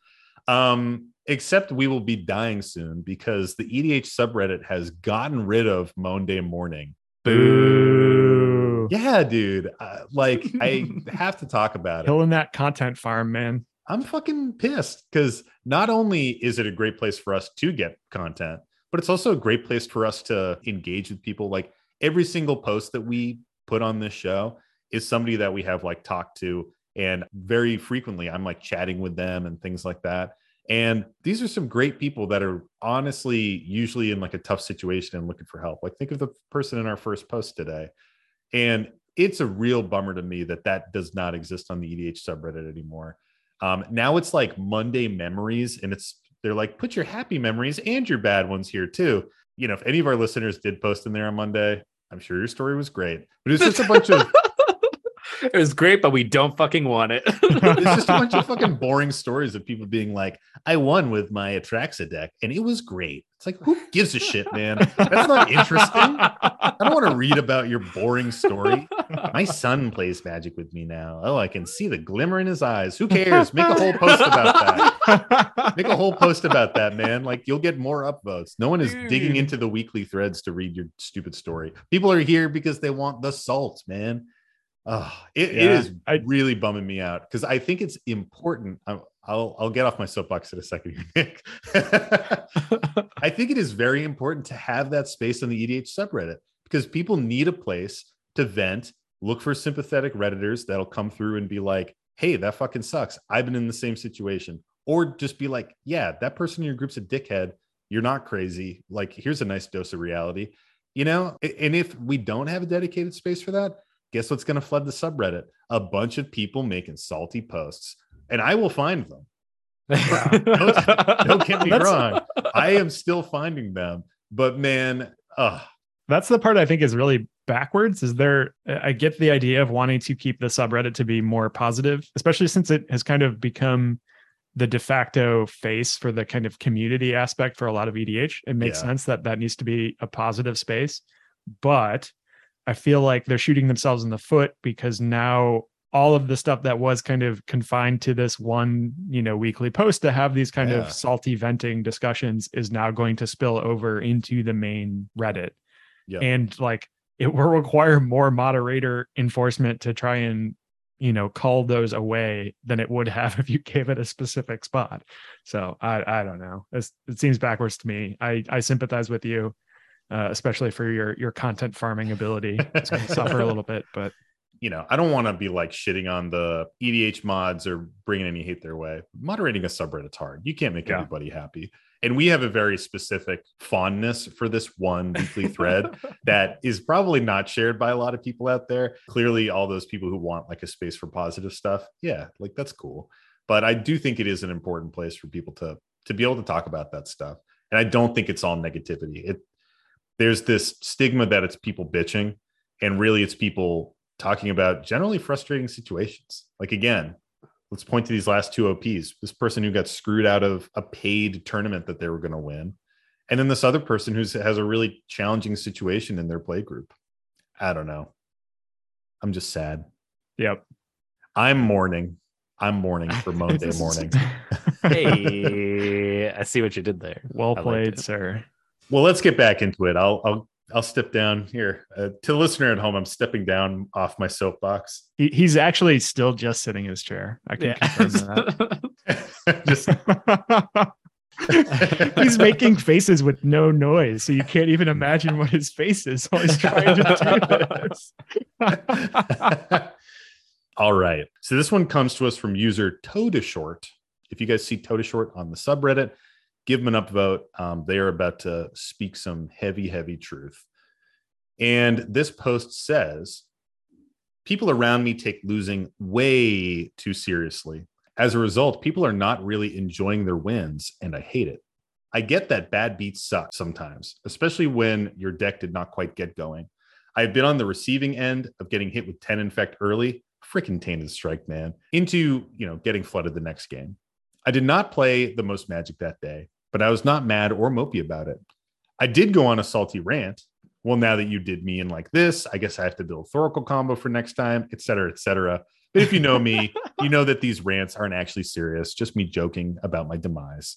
Um, except we will be dying soon because the EDH subreddit has gotten rid of Monday morning. Boo. Yeah, dude. Uh, like I *laughs* have to talk about it. Killing that content farm, man. I'm fucking pissed because not only is it a great place for us to get content, but it's also a great place for us to engage with people. Like every single post that we put on this show is somebody that we have like talked to. And very frequently, I'm like chatting with them and things like that. And these are some great people that are honestly usually in like a tough situation and looking for help. Like think of the person in our first post today. And it's a real bummer to me that that does not exist on the EDH subreddit anymore. Um, now it's like Monday memories, and it's they're like put your happy memories and your bad ones here too. You know, if any of our listeners did post in there on Monday, I'm sure your story was great, but it's just a bunch of *laughs* it was great, but we don't fucking want it. it's just a bunch of *laughs* fucking boring stories of people being like, I won with my Atraxa deck and it was great. It's like, who gives a shit, man? That's not interesting. I don't want to read about your boring story. My son plays magic with me now. Oh, I can see the glimmer in his eyes. Who cares? Make a whole post about that. Make a whole post about that, man. Like you'll get more upvotes. No one is digging into the weekly threads to read your stupid story. People are here because they want the salt, man. Oh, it, it Yeah, is I- really bumming me out because I think it's important. I'll, I'll I'll get off my soapbox in a second here, Nick. *laughs* I think it is very important to have that space on the EDH subreddit because people need a place to vent, look for sympathetic redditors that'll come through and be like, "Hey, that fucking sucks. I've been in the same situation," or just be like, "Yeah, that person in your group's a dickhead. You're not crazy. Like, here's a nice dose of reality." You know, and if we don't have a dedicated space for that, guess what's going to flood the subreddit? A bunch of people making salty posts, and I will find them. Don't get me *laughs* wrong. I am still finding them, but man, uh, That's the part I think is really backwards. Is there, I get the idea of wanting to keep the subreddit to be more positive, especially since it has kind of become the de facto face for the kind of community aspect for a lot of EDH. It makes Yeah. sense that that needs to be a positive space. But I feel like they're shooting themselves in the foot because now all of the stuff that was kind of confined to this one, you know, weekly post to have these kind Yeah. of salty venting discussions is now going to spill over into the main Reddit. yeah, And like it will require more moderator enforcement to try and, you know, call those away than it would have *laughs* if you gave it a specific spot. So I I don't know. It's, it seems backwards to me. I I sympathize with you. Uh, especially for your your content farming ability. It's going to suffer a little bit, but *laughs* you know, I don't want to be like shitting on the EDH mods or bringing any hate their way. Moderating a subreddit's hard. You can't make Yeah. everybody happy. And we have a very specific fondness for this one weekly thread *laughs* that is probably not shared by a lot of people out there. Clearly, all those people who want like a space for positive stuff, yeah, like that's cool. But I do think it is an important place for people to to be able to talk about that stuff. And I don't think it's all negativity. It there's this stigma that it's people bitching, and really it's people talking about generally frustrating situations. Like again, let's point to these last two OPs. This person who got screwed out of a paid tournament that they were going to win, and then this other person who has a really challenging situation in their play group. I don't know. I'm just sad. yep. I'm mourning. I'm mourning for *laughs* Monday morning. hey, I see what you did there. well I played, sir. Well, let's get back into it. I'll I'll I'll step down here uh, to the listener at home. I'm stepping down off my soapbox. He, he's actually still just sitting in his chair. I can confirm *laughs* just *laughs* he's making faces with no noise, so you can't even imagine what his face is while he's trying to do this. *laughs* All right. So this one comes to us from user Toda Short. If you guys see Toda Short on the subreddit, give them an upvote. Um, they are about to speak some heavy, heavy truth. And this post says, People around me take losing way too seriously. As a result, people are not really enjoying their wins, and I hate it. I get that bad beats suck sometimes, especially when your deck did not quite get going. I've been on the receiving end of getting hit with 10 infect early, freaking tainted strike, man, into, you know, getting flooded the next game. I did not play the most magic that day, but I was not mad or mopey about it. I did go on a salty rant. Well, now that you did me in like this, I guess I have to build Thoracle combo for next time, et cetera, et cetera. But if you know me, *laughs* you know that these rants aren't actually serious, just me joking about my demise.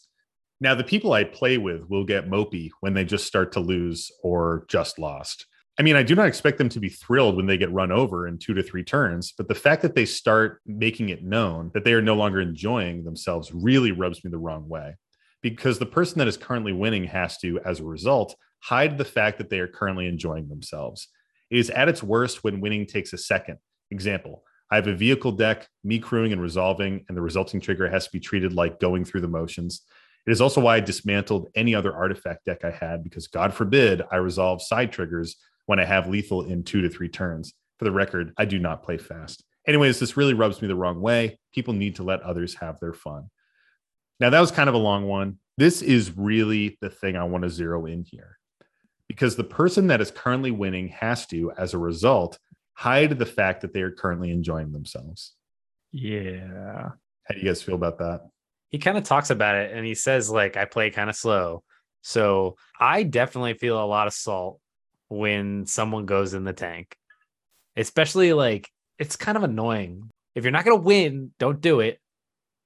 Now, the people I play with will get mopey when they just start to lose or just lost. I mean, I do not expect them to be thrilled when they get run over in two to three turns, but the fact that they start making it known that they are no longer enjoying themselves really rubs me the wrong way. Because the person that is currently winning has to, as a result, hide the fact that they are currently enjoying themselves. It is at its worst when winning takes a second. Example I have a vehicle deck, me crewing and resolving, and the resulting trigger has to be treated like going through the motions. It is also why I dismantled any other artifact deck I had because, God forbid, I resolve side triggers when I have lethal in two to three turns. For the record, I do not play fast. Anyways, this really rubs me the wrong way. People need to let others have their fun. Now, that was kind of a long one. This is really the thing I want to zero in here because the person that is currently winning has to, as a result, hide the fact that they are currently enjoying themselves. yeah. How do you guys feel about that? he kind of talks about it and he says like i play kind of slow so i definitely feel a lot of salt when someone goes in the tank especially like it's kind of annoying if you're not going to win don't do it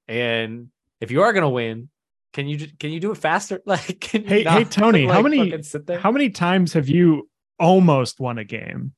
and if you are going to win can you can you do it faster *laughs* like can you Hey, hey, not, Tony, how many- sit there? How many times have you almost won a game?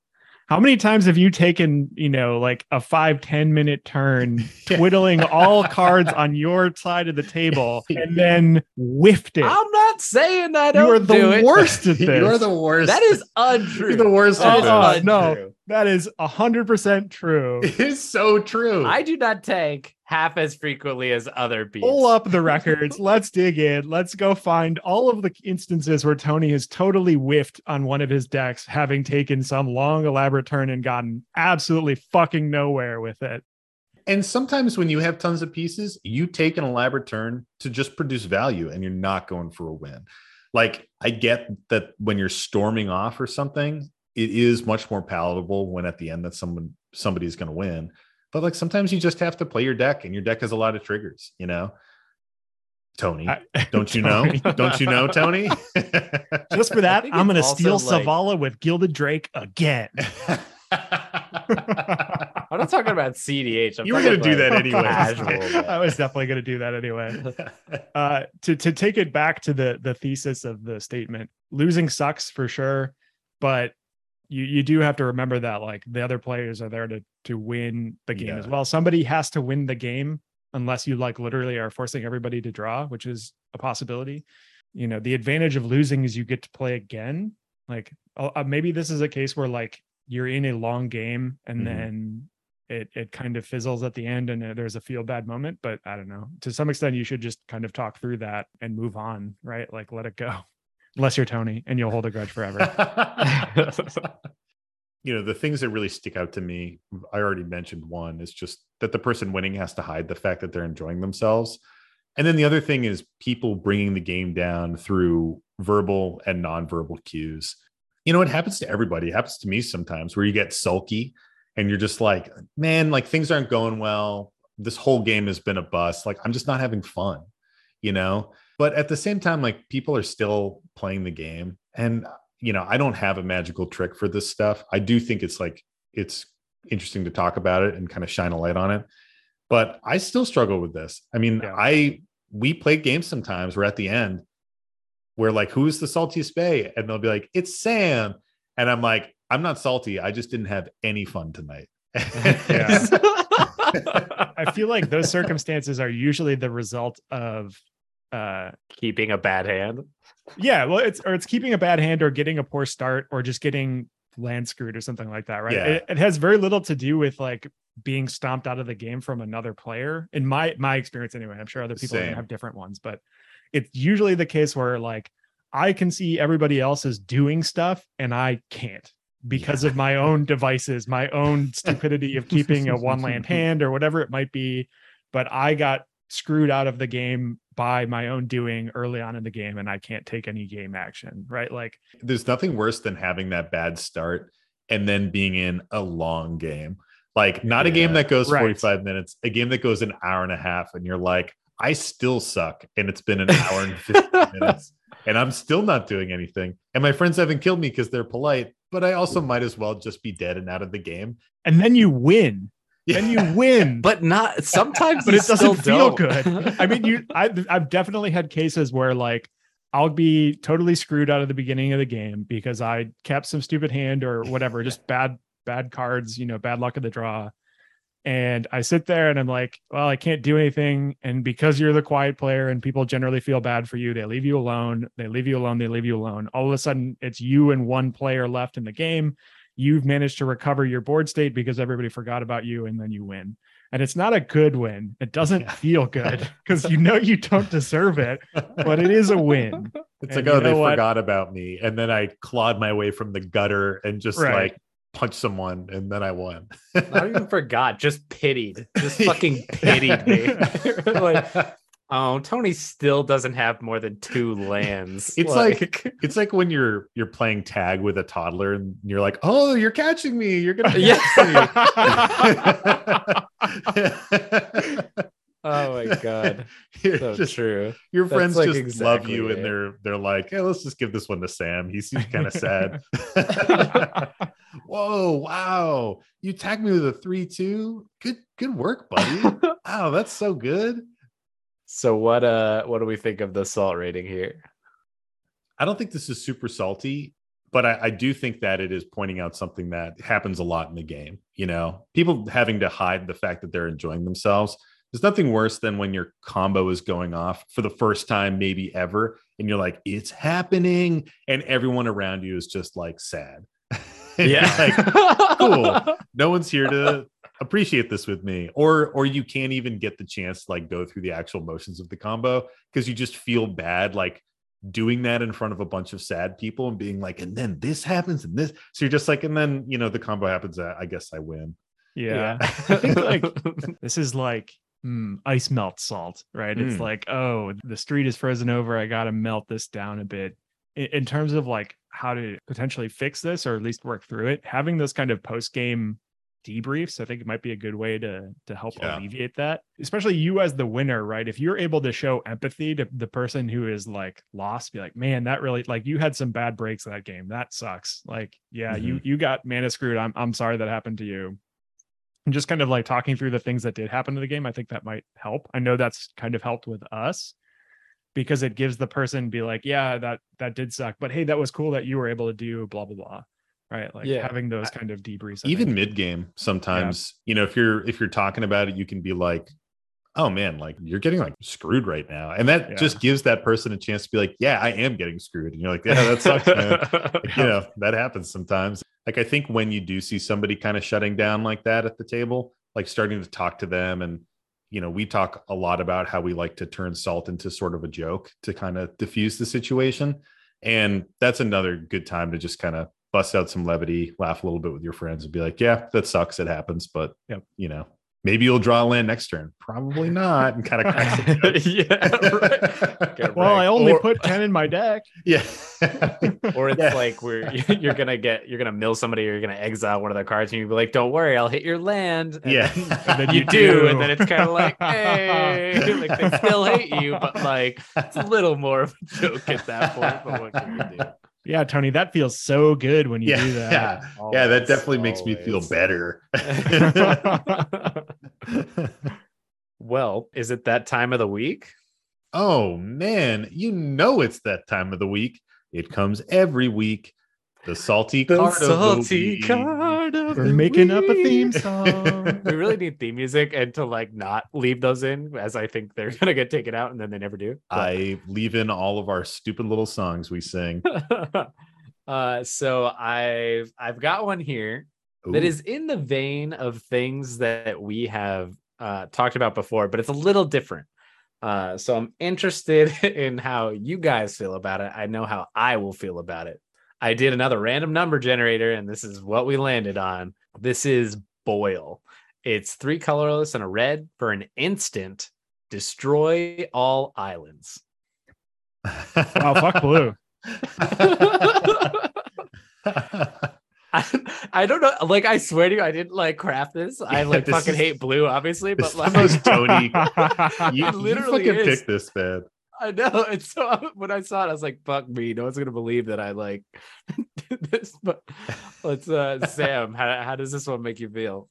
How many times have you taken, you know, like a five ten minute turn, *laughs* twiddling all cards on your side of the table *laughs* and then whiffed it? i'm not saying that You are do the it. worst at this. You're the worst. that is untrue You're the worst That at is Oh, no. untrue. That is hundred percent true. It is so true. I do not tank half as frequently as other beats. Pull up the records. *laughs* Let's dig in. Let's go find all of the instances where Tony has totally whiffed on one of his decks, having taken some long, elaborate turn and gotten absolutely fucking nowhere with it. And sometimes when you have tons of pieces, you take an elaborate turn to just produce value and you're not going for a win. Like I get that when you're storming off or something, it is much more palatable when at the end that someone somebody's going to win. But like sometimes you just have to play your deck and your deck has a lot of triggers, you know. Tony, I- don't you know? Don't you know, Tony? *laughs* Just for that, I'm going to steal like- Savala with Gilded Drake again. *laughs* *laughs* I'm not talking about cEDH. I'm You were gonna do about that anyway. I was definitely going to do that anyway. uh to to take it back to the the thesis of the statement losing sucks for sure but you you do have to remember that like the other players are there to to win the game as well somebody has to win the game unless you like literally are forcing everybody to draw which is a possibility you know the advantage of losing is you get to play again Like uh, maybe this is a case where like you're in a long game and Mhm. then it it kind of fizzles at the end and uh, there's a feel bad moment. But I don't know. To some extent, you should just kind of talk through that and move on, right? Like let it go. *laughs* Unless you're Tony and you'll hold a grudge forever. *laughs* *laughs* you know the things that really stick out to me i already mentioned one is just that the person winning has to hide the fact that they're enjoying themselves. And then the other thing is people bringing the game down through verbal and nonverbal cues. You know it happens to everybody. It happens to me sometimes where you get sulky and you're just like man like things aren't going well. This whole game has been a bust. Like i'm just not having fun you know? But at the same time like people are still playing the game. And you know, I don't have a magical trick for this stuff. I do think it's like it's interesting to talk about it and kind of shine a light on it. But I still struggle with this. I mean, Yeah. I we play games sometimes where at the end we're like, who's the saltiest bay? And they'll be like, it's Sam. And I'm like, I'm not salty. I just didn't have any fun tonight. *laughs* Yeah. *laughs* I feel like those circumstances are usually the result of uh Keeping a bad hand. Yeah, well it's or it's keeping a bad hand or getting a poor start or just getting land screwed or something like that, right? Yeah. It, it has very little to do with like being stomped out of the game from another player in my my experience anyway. I'm sure other people are gonna Same. have different ones, but it's usually the case where like I can see everybody else is doing stuff and I can't because of my own devices, my own *laughs* stupidity of keeping a one land *laughs* hand or whatever it might be. But I got screwed out of the game by my own doing early on in the game and I can't take any game action, right? Like, There's nothing worse than having that bad start and then being in a long game. Like not a game that goes Right. 45 minutes, a game that goes an hour and a half, and you're like, I still suck. And it's been an hour and 15 *laughs* minutes, and I'm still not doing anything. And my friends haven't killed me because they're polite, but I also might as well just be dead and out of the game. and then you win. Then you win. *laughs* But not sometimes but it doesn't still feel don't. good. I mean, you, *laughs* I, I've definitely had cases where like I'll be totally screwed out of the beginning of the game because I kept some stupid hand or whatever, just bad, bad cards, you know, bad luck of the draw. And I sit there and I'm like, well, I can't do anything. And because you're the quiet player and people generally feel bad for you, they leave you alone. They leave you alone. They leave you alone. All of a sudden, it's you and one player left in the game. You've managed to recover your board state because everybody forgot about you, and then you win. And it's not a good win. It doesn't Yeah. feel good *laughs* because you know you don't deserve it, but it is a win. *laughs* It's And like, oh, they what? forgot about me. And then I clawed my way from the gutter and just Right. like punched someone, and then I won. Not even forgot, just pitied. Just *laughs* fucking pitied me. like, oh, Tony still doesn't have more than two lands. *laughs* It's like- *laughs* it's like when you're you're playing tag with a toddler and you're like, oh, you're catching me. You're gonna Yeah. *laughs* oh my god, You're so just- true. your That's, friends like, just love you it. and they're they're like, hey, let's just give this one to Sam. He seems kind of sad. Whoa, wow. You tagged me with a three two. Good, good work, buddy. wow, that's so good. So what? Uh, what do we think of the salt rating here? I don't think this is super salty, but I, I do think that it is pointing out something that happens a lot in the game. You know, people having to hide the fact that they're enjoying themselves. There's nothing worse than when your combo is going off for the first time, maybe ever, and you're like, it's happening. And everyone around you is just like sad. *laughs* yeah. like, cool. no one's here to appreciate this with me or or you can't even get the chance to like go through the actual motions of the combo because you just feel bad like doing that in front of a bunch of sad people and being like and then this happens and this so you're just like and then you know the combo happens i guess i win yeah. *laughs* *laughs* I think like this is like mm, ice melt salt, right? It's Mm. like, oh, the street is frozen over. I got to melt this down a bit. In, in terms of like how to potentially fix this or at least work through it, having those kind of post game debriefs, I think it might be a good way to to help Yeah. alleviate that. Especially you as the winner, right? If you're able to show empathy to the person who is like lost, be like, man, that really like you had some bad breaks in that game. That sucks. Like, yeah, you mm-hmm. you got mana screwed. I'm I'm sorry that happened to you and just kind of like talking through the things that did happen to the game, I think that might help. I know that's kind of helped with us because it gives the person be like, yeah, that that did suck, but hey, that was cool that you were able to do blah blah blah. Right. Like Yeah. having those kind of debriefs. I even think. mid game sometimes you know if you're if you're talking about it you can be like oh man, like you're getting like screwed right now. And that Yeah. just gives that person a chance to be like, yeah, I am getting screwed. And you're like, *laughs* yeah, that sucks, man. *laughs* Like, you know, that happens sometimes. Like I think when you do see somebody kind of shutting down like that at the table, like starting to talk to them and you know, we talk a lot about how we like to turn salt into sort of a joke to kind of diffuse the situation. And that's another good time to just kind of bust out some levity, laugh a little bit with your friends and be like, yeah, that sucks. It happens. But, Yep. you know, maybe you'll draw a land next turn. Probably *laughs* not. And kind of cracks *laughs* yeah, right. *laughs* Well, I only Or- put 10 in my deck. Yeah. or it's Yeah. like where you're gonna get you're gonna mill somebody or you're gonna exile one of their cards and you'd be like don't worry i'll hit your land and Yeah. then, And then you, you do, do. and then it's kind of like hey like they still hate you but like it's a little more of a joke at that point but what can you do Yeah, Tony, that feels so good when you yeah. do that. Yeah. Oh, yeah. That Always, definitely makes me feel better. *laughs* *laughs* well is it that time of the week oh, man. You know, it's that time of the week. It comes every week. The salty card. of the week. of We're the making up a theme song. we really need theme music and to like not leave those in as I think they're gonna get taken out and then they never do. But- I leave in all of our stupid little songs we sing. *laughs* uh so I've I've got one here that Ooh. is in the vein of things that we have uh talked about before, but it's a little different. Uh so I'm interested *laughs* in how you guys feel about it. I know how I will feel about it. I did another random number generator, and this is what we landed on. This is Boil. It's three colorless and a red for an instant. Destroy all islands. Oh, fuck *laughs* blue. I, I don't know. Like, I swear to you, I didn't like craft this. I Yeah, like this fucking is- hate blue, obviously, but is the most Tony. *laughs* *laughs* you, you literally fucking is. picked this, man. I know. And so when I saw it, I was like, fuck me. No one's gonna believe that I like *laughs* did this. But *laughs* let's uh Sam, how, how does this one make you feel?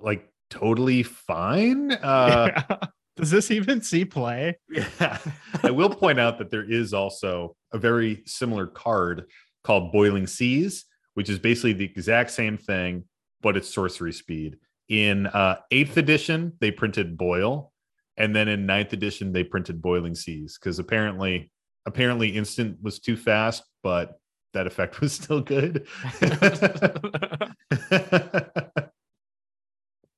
Like totally fine. Uh, *laughs* Does this even see play? Yeah. I will point out that there is also a very similar card called Boiling Seas, which is basically the exact same thing, but it's sorcery speed. In uh, eighth edition, they printed Boil, and then in ninth edition, they printed Boiling Seas because apparently, apparently, instant was too fast, but that effect *laughs* was still good. *laughs*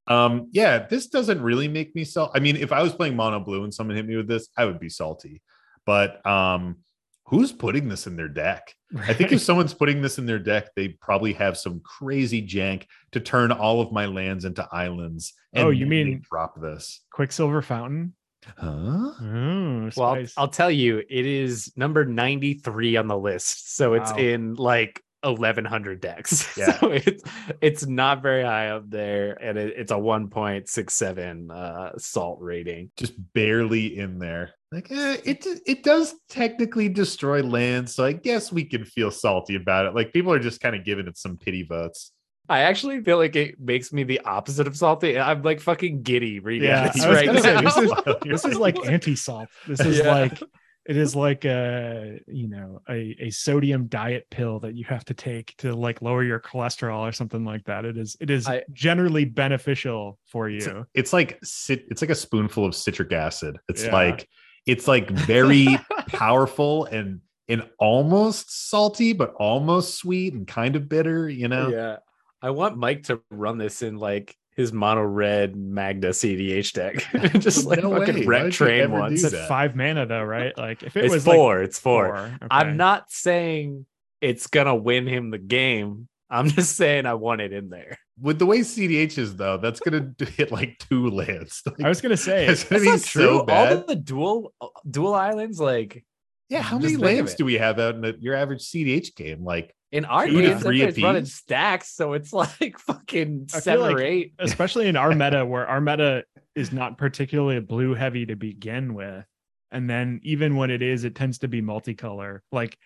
um, yeah, this doesn't really make me salt. I mean, if I was playing mono blue and someone hit me with this, I would be salty. But um, who's putting this in their deck? I think if someone's putting this in their deck, they probably have some crazy jank to turn all of my lands into islands. Oh, you mean- drop this? Quicksilver Fountain. Huh? Oh, well, I'll. I'll tell you, it is number 93 on the list. So it's Wow. in like 1100 decks. *laughs* Yeah. So it's it's not very high up there. And it, it's a 1.67 uh salt rating. Just barely in there. Like eh, it, it does technically destroy land so I guess we can feel salty about it. Like people are just kind of giving it some pity votes. I actually feel like it makes me the opposite of salty. I'm like fucking giddy reading Yeah, this right gonna say, now. this is- *laughs* this is like anti-salt. This is Yeah. like it is like a you know a, a sodium diet pill that you have to take to like lower your cholesterol or something like that. It is it is I- generally beneficial for you. it's like it's like a spoonful of citric acid. It's Yeah. like it's like very *laughs* powerful and and almost salty, but almost sweet and kind of bitter. You know, Yeah. I want Mike to run this in like his mono red Magna cEDH deck. *laughs* *laughs* Just like No fucking way. Wreck train once. It's at five mana though, right? Like if it It's was four. like it's four. four, okay. I'm not saying it's gonna win him the game. I'm just saying I want it in there. With the way cEDH is though, that's gonna *laughs* hit like two lands. Like, *laughs* I was gonna say it's gonna That's be not true. so All bad. the dual uh, dual islands, like yeah, how many lands do we have out in the, your average cEDH game? Like, in our Two to games, three it's running stacks, so it's *laughs* like fucking I feel seven or eight. especially in our meta where our meta is not particularly blue heavy to begin with and then even when it is it tends to be multicolor like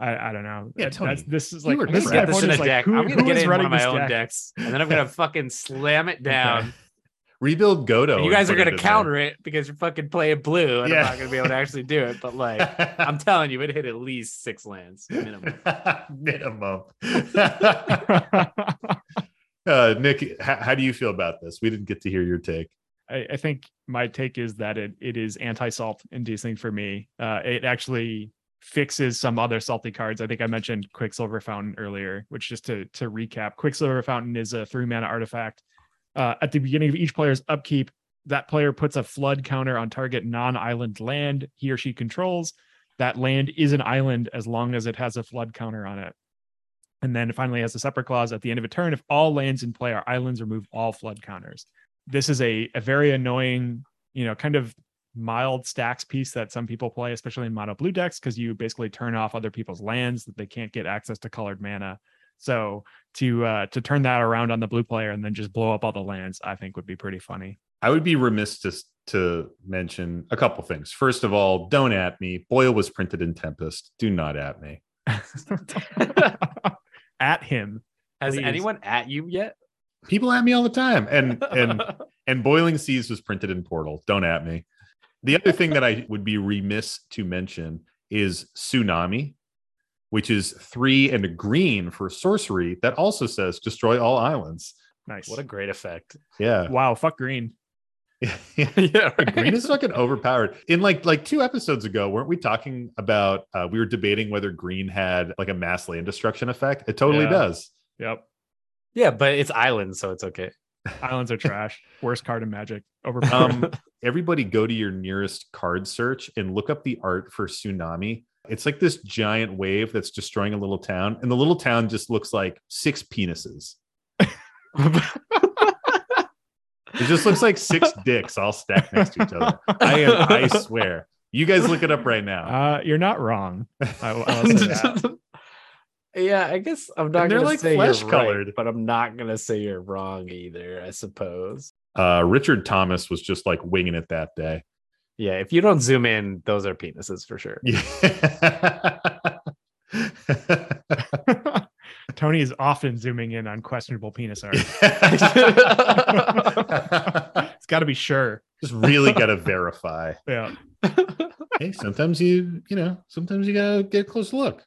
i, I don't know Yeah, Tony, that's this is like were this I'm gonna get this in a is like, deck. who- I'm gonna get in one of running my this own deck? decks, and then I'm gonna *laughs* fucking slam it down. rebuild Godo. And you guys are gonna in there. counter it because you're fucking playing blue, and Yeah. I'm not gonna be able to actually do it. But like, *laughs* I'm telling you, it hit at least six lands minimum. *laughs* minimum. uh, Nick, how, how do you feel about this? We didn't get to hear your take. I, I think my take is that it it is anti-salt inducing for me. Uh, it actually fixes some other salty cards. I think I mentioned Quicksilver Fountain earlier, which just to to recap, Quicksilver Fountain is a three mana artifact. Uh, at the beginning of each player's upkeep, that player puts a flood counter on target non-island land he or she controls. That land is an island as long as it has a flood counter on it. And then finally has a separate clause at the end of a turn. If all lands in play are islands, remove all flood counters. This is a, a very annoying, you know, kind of mild stacks piece that some people play, especially in mono blue decks, because you basically turn off other people's lands that they can't get access to colored mana. So to uh, to turn that around on the blue player and then just blow up all the lands, I think would be pretty funny. I would be remiss to to mention a couple things. First of all, don't at me. Boil was printed in Tempest. Do not at me. *laughs* *laughs* At him. Has Please. anyone at you yet? People at me all the time. And and *laughs* and Boiling Seas was printed in Portal. Don't at me. The other thing that I would be remiss to mention is Tsunami, which is three and a green for sorcery that also says destroy all islands. Nice. what a great effect. Yeah. wow. Fuck green. *laughs* yeah, green is fucking overpowered. In like like two episodes ago, weren't we talking about uh, we were debating whether green had like a mass land destruction effect? It totally Yeah. does. Yep. yeah, but it's islands, so it's okay. Islands are trash. Worst card in Magic. Overpowered. Um, *laughs* everybody go to your nearest card search and look up the art for tsunami. It's like this giant wave that's destroying a little town, and the little town just looks like six penises. It just looks like six *laughs* dicks all stacked next to each other. I am, I swear. You guys look it up right now. uh, you're not wrong. I, *laughs* will- I'll say that. Yeah, I guess I'm not And they're, gonna like, say you're flesh-colored. right, but I'm not gonna say you're wrong either. I suppose. Uh, Richard Thomas was just like winging it that day. Yeah, if you don't zoom in, those are penises for sure. Yeah. *laughs* *laughs* Tony is often zooming in on questionable penis art. *laughs* It's got to be sure. Just really got to verify. Yeah. Hey, sometimes you, you know, sometimes you got to get a close look.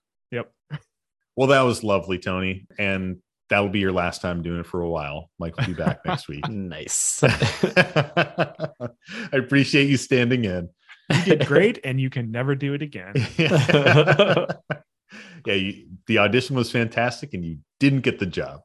Yep. Well, that was lovely, Tony. And that'll be your last time doing it for a while. Mike will be back *laughs* next week. nice. *laughs* *laughs* I appreciate you standing in. You did great, and you can never do it again. yeah, you, the audition was fantastic and you didn't get the job.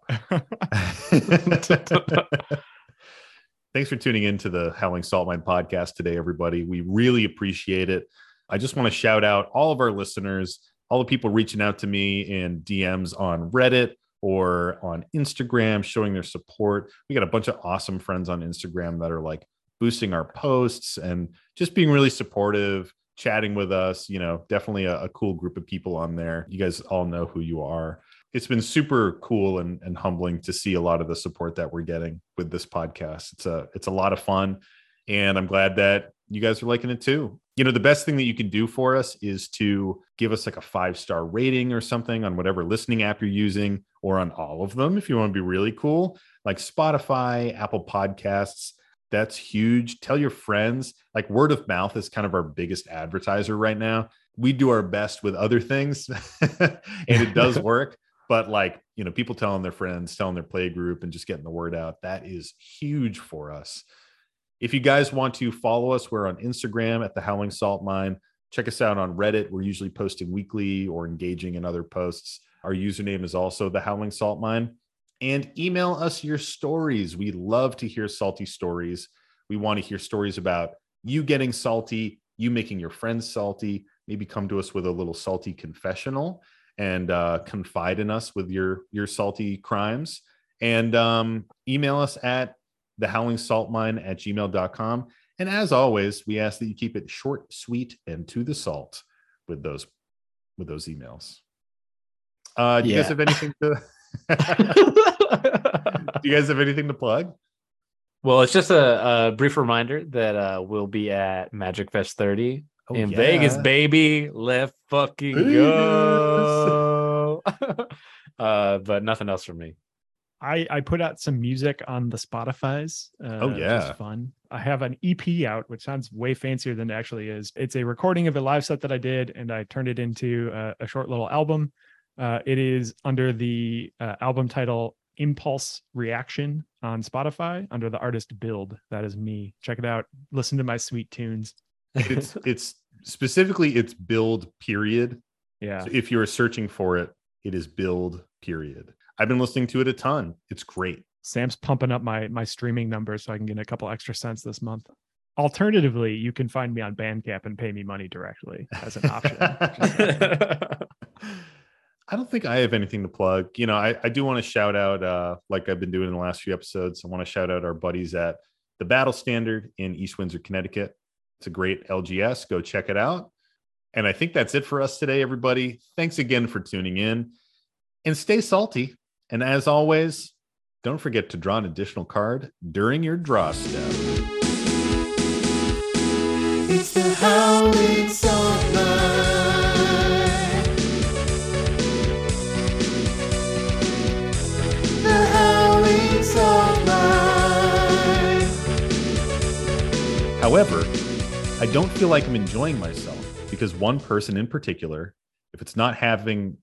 Thanks for tuning in to the Howling Salt Mine podcast today, everybody. We really appreciate it. I just want to shout out all of our listeners, all the people reaching out to me in DMs on Reddit or on Instagram, showing their support. We got a bunch of awesome friends on Instagram that are like boosting our posts and just being really supportive, chatting with us. You know, definitely a, a cool group of people on there. You guys all know who you are. It's been super cool and, and humbling to see a lot of the support that we're getting with this podcast. It's a it's a lot of fun. And I'm glad that you guys are liking it too. You know, the best thing that you can do for us is to give us like a five star rating or something on whatever listening app you're using or on all of them if you want to be really cool, like Spotify, Apple Podcasts. That's huge. Tell your friends. Like word of mouth is kind of our biggest advertiser right now. We do our best with other things *laughs* and it does *laughs* work. But like, you know, people telling their friends, telling their play group and just getting the word out, that is huge for us. If you guys want to follow us, we're on Instagram at the Howling Salt Mine. Check us out on Reddit. We're usually posting weekly or engaging in other posts. Our username is also the Howling Salt Mine. And email us your stories. We love to hear salty stories. We want to hear stories about you getting salty, you making your friends salty. Maybe come to us with a little salty confessional and uh, confide in us with your your salty crimes. And um, email us at the howling salt mine at gmail.com. And as always, we ask that you keep it short, sweet, and to the salt with those with those emails. Uh, do you guys have anything to *laughs* *laughs* do you guys have anything to plug? well, it's just a, a brief reminder that uh, we'll be at Magic Fest 30 Oh, in yeah. Vegas, baby. Let's fucking go. *laughs* uh, but nothing else from me. I I put out some music on the Spotify's. Uh, Oh, which is yeah. fun. I have an EP out, which sounds way fancier than it actually is. It's a recording of a live set that I did, and I turned it into a, a short little album. Uh, it is under the uh, album title Impulse Reaction on Spotify under the artist Build. That is me. Check it out. Listen to my sweet tunes. It's *laughs* it's specifically it's build period. Yeah. So if you're searching for it, it is build period. I've been listening to it a ton. It's great. Sam's pumping up my my streaming numbers so I can get a couple extra cents this month. Alternatively, you can find me on Bandcamp and pay me money directly as an option. *laughs* *laughs* I don't think I have anything to plug. You know, I, I do want to shout out, uh, like I've been doing in the last few episodes, I want to shout out our buddies at the Battle Standard in East Windsor, Connecticut. It's a great LGS. Go check it out. And I think that's it for us today, everybody. Thanks again for tuning in and stay salty. And as always, don't forget to draw an additional card during your draw step. It's the howling song. The howling song. However, I don't feel like I'm enjoying myself because one person in particular, if it's not having.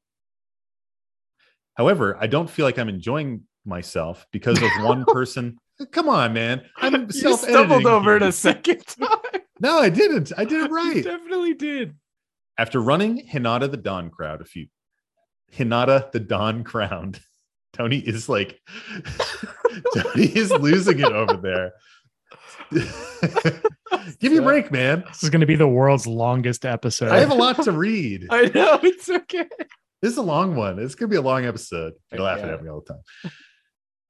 However, I don't feel like I'm enjoying myself because of one *laughs* person. Come on, man. I'm you self stumbled over it a second time. No, I didn't. I did it *laughs* right. You definitely did. After running Hinata the Dawn crowd a few Hinata the Dawn crowned, *laughs* Tony is like Tony is losing it over there. Give me a break, man. This is going to be the world's longest episode. I have a lot to read. I know it's okay. This is a long one. It's gonna be a long episode. You're laughing Yeah. at me all the time.